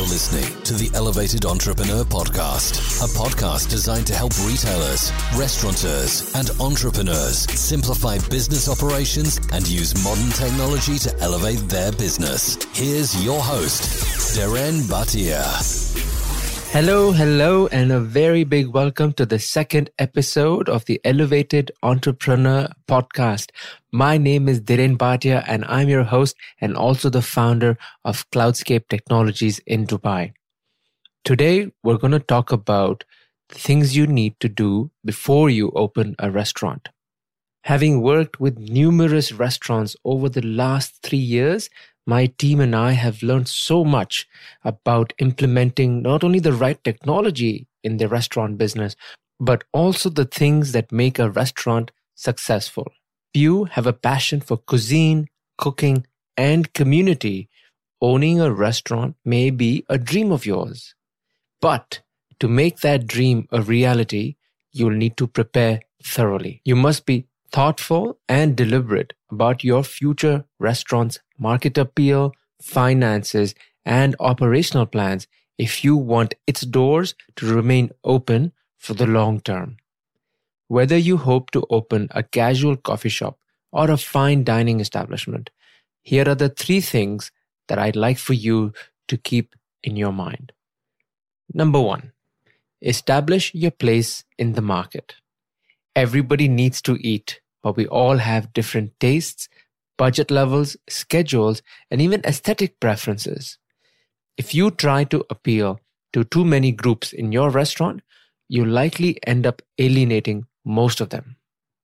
You're listening to the Elevated Entrepreneur Podcast, a podcast designed to help retailers, restaurateurs, and entrepreneurs simplify business operations and use modern technology to elevate their business. Here's your host, Dhiren Bhatia. Hello, hello, and a very big welcome to the second episode of the Elevated Entrepreneur Podcast. My name is Dhiren Bhatia, and I'm your host and also the founder of Cloudscape Technologies in Dubai. Today, we're going to talk about things you need to do before you open a restaurant. Having worked with numerous restaurants over the last three years, my team and I have learned so much about implementing not only the right technology in the restaurant business, but also the things that make a restaurant successful. If you have a passion for cuisine, cooking, and community. Owning a restaurant may be a dream of yours. But to make that dream a reality, you'll need to prepare thoroughly. You must be thoughtful and deliberate about your future restaurant's market appeal, finances, and operational plans if you want its doors to remain open for the long term. Whether you hope to open a casual coffee shop or a fine dining establishment, here are the three things that I'd like for you to keep in your mind. Number one, establish your place in the market. Everybody needs to eat, but we all have different tastes, budget levels, schedules, and even aesthetic preferences. If you try to appeal to too many groups in your restaurant, you likely end up alienating most of them.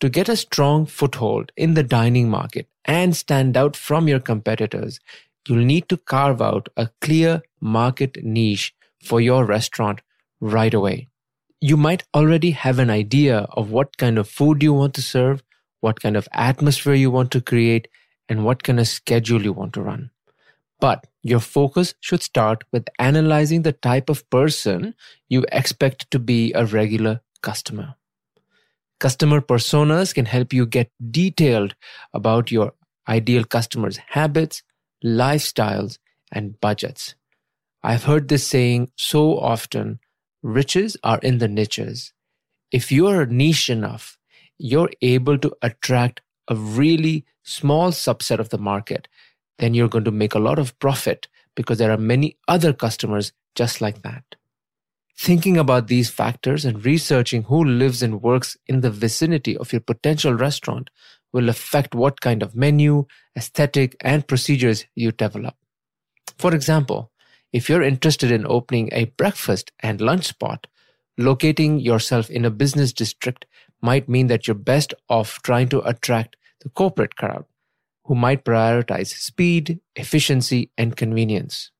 To get a strong foothold in the dining market and stand out from your competitors, you'll need to carve out a clear market niche for your restaurant right away you might already have an idea of what kind of food you want to serve, what kind of atmosphere you want to create, and what kind of schedule you want to run. But your focus should start with analyzing the type of person you expect to be a regular customer. Customer personas can help you get detailed about your ideal customers' habits, lifestyles, and budgets. I've heard this saying so often riches are in the niches. If you're niche enough, you're able to attract a really small subset of the market, then you're going to make a lot of profit because there are many other customers just like that. Thinking about these factors and researching who lives and works in the vicinity of your potential restaurant will affect what kind of menu, aesthetic, and procedures you develop. For example, if you're interested in opening a breakfast and lunch spot, locating yourself in a business district might mean that you're best off trying to attract the corporate crowd who might prioritize speed, efficiency, and convenience.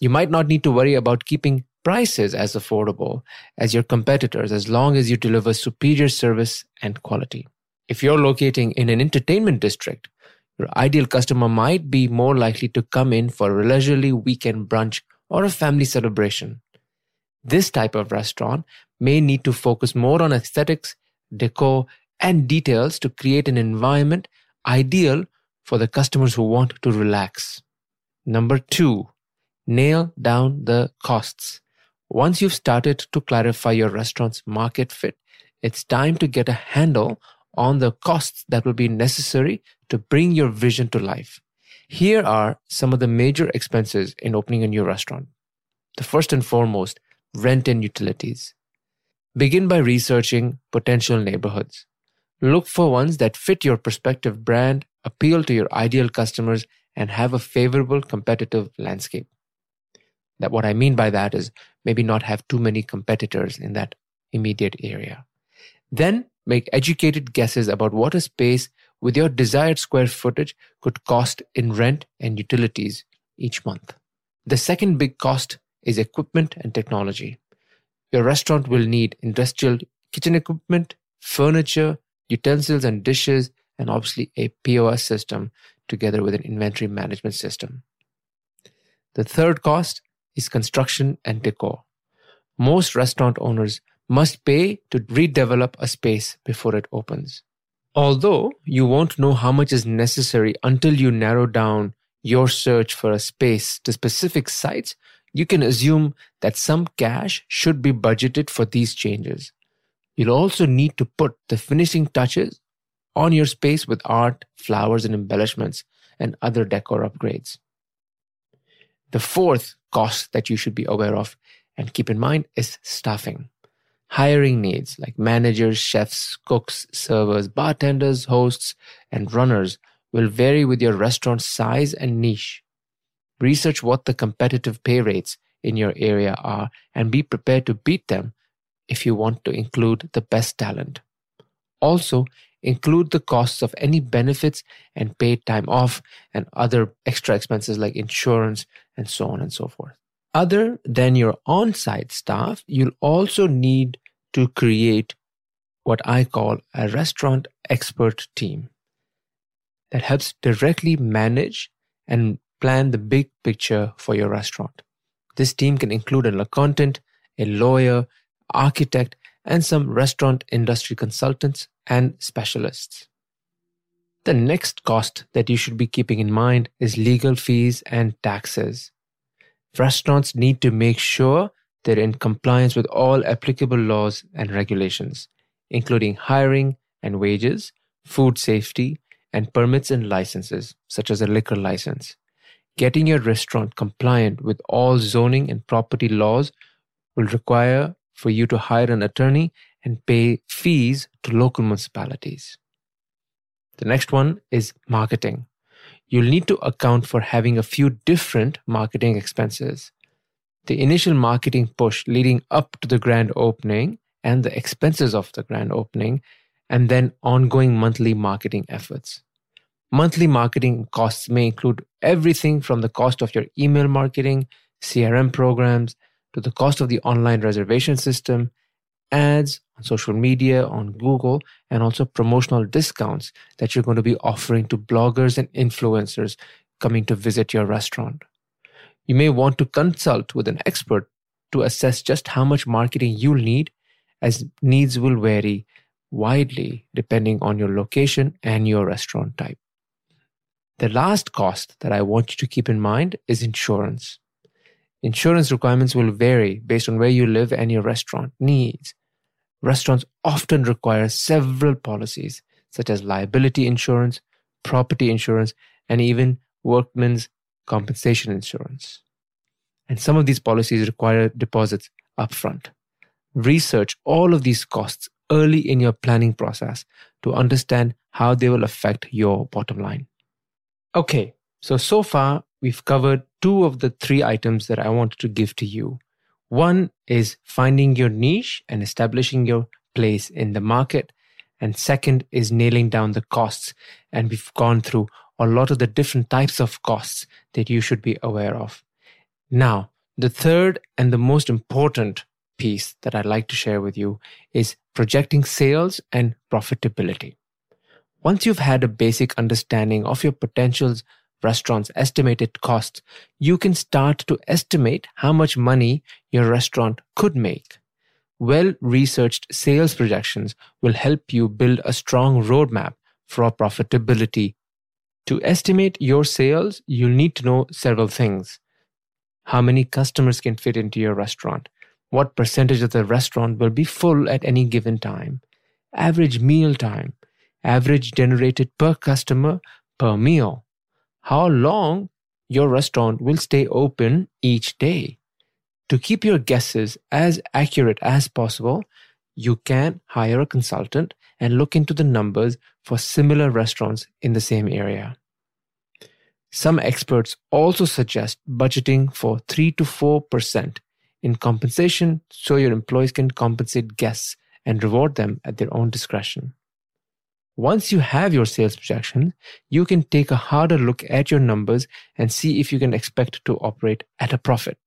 You might not need to worry about keeping prices as affordable as your competitors as long as you deliver superior service and quality. If you're locating in an entertainment district, your ideal customer might be more likely to come in for a leisurely weekend brunch or a family celebration. This type of restaurant may need to focus more on aesthetics, decor, and details to create an environment ideal for the customers who want to relax. Number two, nail down the costs. Once you've started to clarify your restaurant's market fit, it's time to get a handle on the costs that will be necessary to bring your vision to life. Here are some of the major expenses in opening a new restaurant. The first and foremost, rent and utilities. Begin by researching potential neighborhoods. Look for ones that fit your prospective brand, appeal to your ideal customers, and have a favorable competitive landscape. That what I mean by that is maybe not have too many competitors in that immediate area. Then make educated guesses about what a space with your desired square footage could cost in rent and utilities each month. The second big cost is equipment and technology. Your restaurant will need industrial kitchen equipment, furniture, utensils and dishes, and obviously a POS system together with an inventory management system. The third cost is construction and decor. Most restaurant owners must pay to redevelop a space before it opens. Although you won't know how much is necessary until you narrow down your search for a space to specific sites, you can assume that some cash should be budgeted for these changes. You'll also need to put the finishing touches on your space with art, flowers, and embellishments, and other decor upgrades. The fourth cost that you should be aware of and keep in mind is staffing. Hiring needs like managers, chefs, cooks, servers, bartenders, hosts, and runners will vary with your restaurant's size and niche. Research what the competitive pay rates in your area are and be prepared to beat them if you want to include the best talent. Also, include the costs of any benefits and paid time off and other extra expenses like insurance and so on and so forth. Other than your on site staff, you'll also need to create what I call a restaurant expert team that helps directly manage and plan the big picture for your restaurant. This team can include an accountant, a lawyer, architect, and some restaurant industry consultants and specialists. The next cost that you should be keeping in mind is legal fees and taxes. Restaurants need to make sure they're in compliance with all applicable laws and regulations, including hiring and wages, food safety, and permits and licenses, such as a liquor license. Getting your restaurant compliant with all zoning and property laws will require for you to hire an attorney and pay fees to local municipalities. The next one is marketing. You'll need to account for having a few different marketing expenses. The initial marketing push leading up to the grand opening and the expenses of the grand opening, and then ongoing monthly marketing efforts. Monthly marketing costs may include everything from the cost of your email marketing, CRM programs, to the cost of the online reservation system, ads on social media, on Google, and also promotional discounts that you're going to be offering to bloggers and influencers coming to visit your restaurant. You may want to consult with an expert to assess just how much marketing you'll need, as needs will vary widely depending on your location and your restaurant type. The last cost that I want you to keep in mind is insurance. Insurance requirements will vary based on where you live and your restaurant needs. Restaurants often require several policies, such as liability insurance, property insurance, and even workmen's compensation insurance. And some of these policies require deposits upfront. Research all of these costs early in your planning process to understand how they will affect your bottom line. Okay, so so far we've covered two of the three items that I wanted to give to you. One is finding your niche and establishing your place in the market. And second is nailing down the costs. And we've gone through a lot of the different types of costs that you should be aware of. Now, the third and the most important piece that I'd like to share with you is projecting sales and profitability. Once you've had a basic understanding of your potentials restaurant's estimated costs, you can start to estimate how much money your restaurant could make. Well researched sales projections will help you build a strong roadmap for profitability. To estimate your sales, you'll need to know several things. How many customers can fit into your restaurant? What percentage of the restaurant will be full at any given time? Average meal time, average generated per customer per meal how long your restaurant will stay open each day. To keep your guesses as accurate as possible, you can hire a consultant and look into the numbers for similar restaurants in the same area. Some experts also suggest budgeting for 3 to 4% in compensation so your employees can compensate guests and reward them at their own discretion. Once you have your sales projection, you can take a harder look at your numbers and see if you can expect to operate at a profit.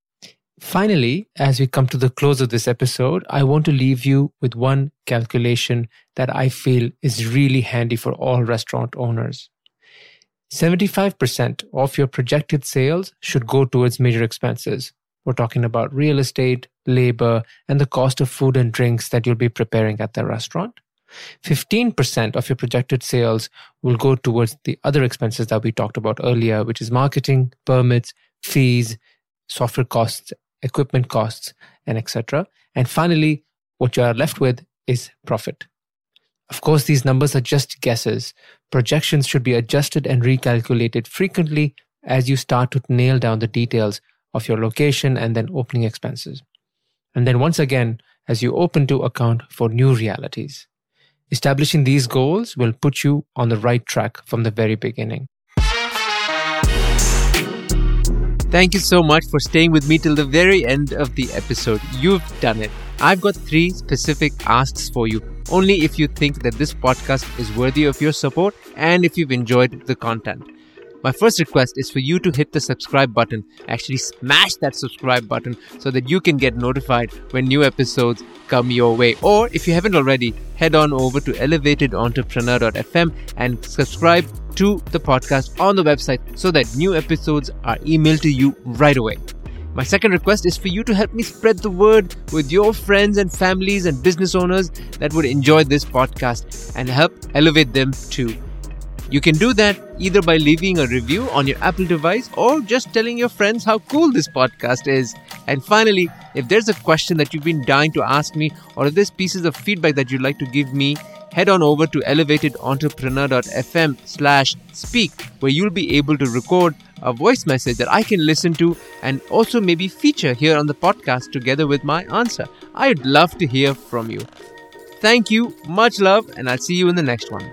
Finally, as we come to the close of this episode, I want to leave you with one calculation that I feel is really handy for all restaurant owners. 75% of your projected sales should go towards major expenses. We're talking about real estate, labor, and the cost of food and drinks that you'll be preparing at the restaurant. 15% of your projected sales will go towards the other expenses that we talked about earlier, which is marketing, permits, fees, software costs, equipment costs, and etc. And finally, what you are left with is profit. Of course, these numbers are just guesses. Projections should be adjusted and recalculated frequently as you start to nail down the details of your location and then opening expenses. And then once again, as you open to account for new realities. Establishing these goals will put you on the right track from the very beginning. Thank you so much for staying with me till the very end of the episode. You've done it. I've got three specific asks for you, only if you think that this podcast is worthy of your support and if you've enjoyed the content. My first request is for you to hit the subscribe button, actually smash that subscribe button so that you can get notified when new episodes come your way. Or if you haven't already, head on over to elevatedentrepreneur.fm and subscribe to the podcast on the website so that new episodes are emailed to you right away. My second request is for you to help me spread the word with your friends and families and business owners that would enjoy this podcast and help elevate them too. You can do that either by leaving a review on your Apple device or just telling your friends how cool this podcast is. And finally, if there's a question that you've been dying to ask me or if there's pieces of feedback that you'd like to give me, head on over to elevatedentrepreneur.fm slash speak where you'll be able to record a voice message that I can listen to and also maybe feature here on the podcast together with my answer. I'd love to hear from you. Thank you, much love, and I'll see you in the next one.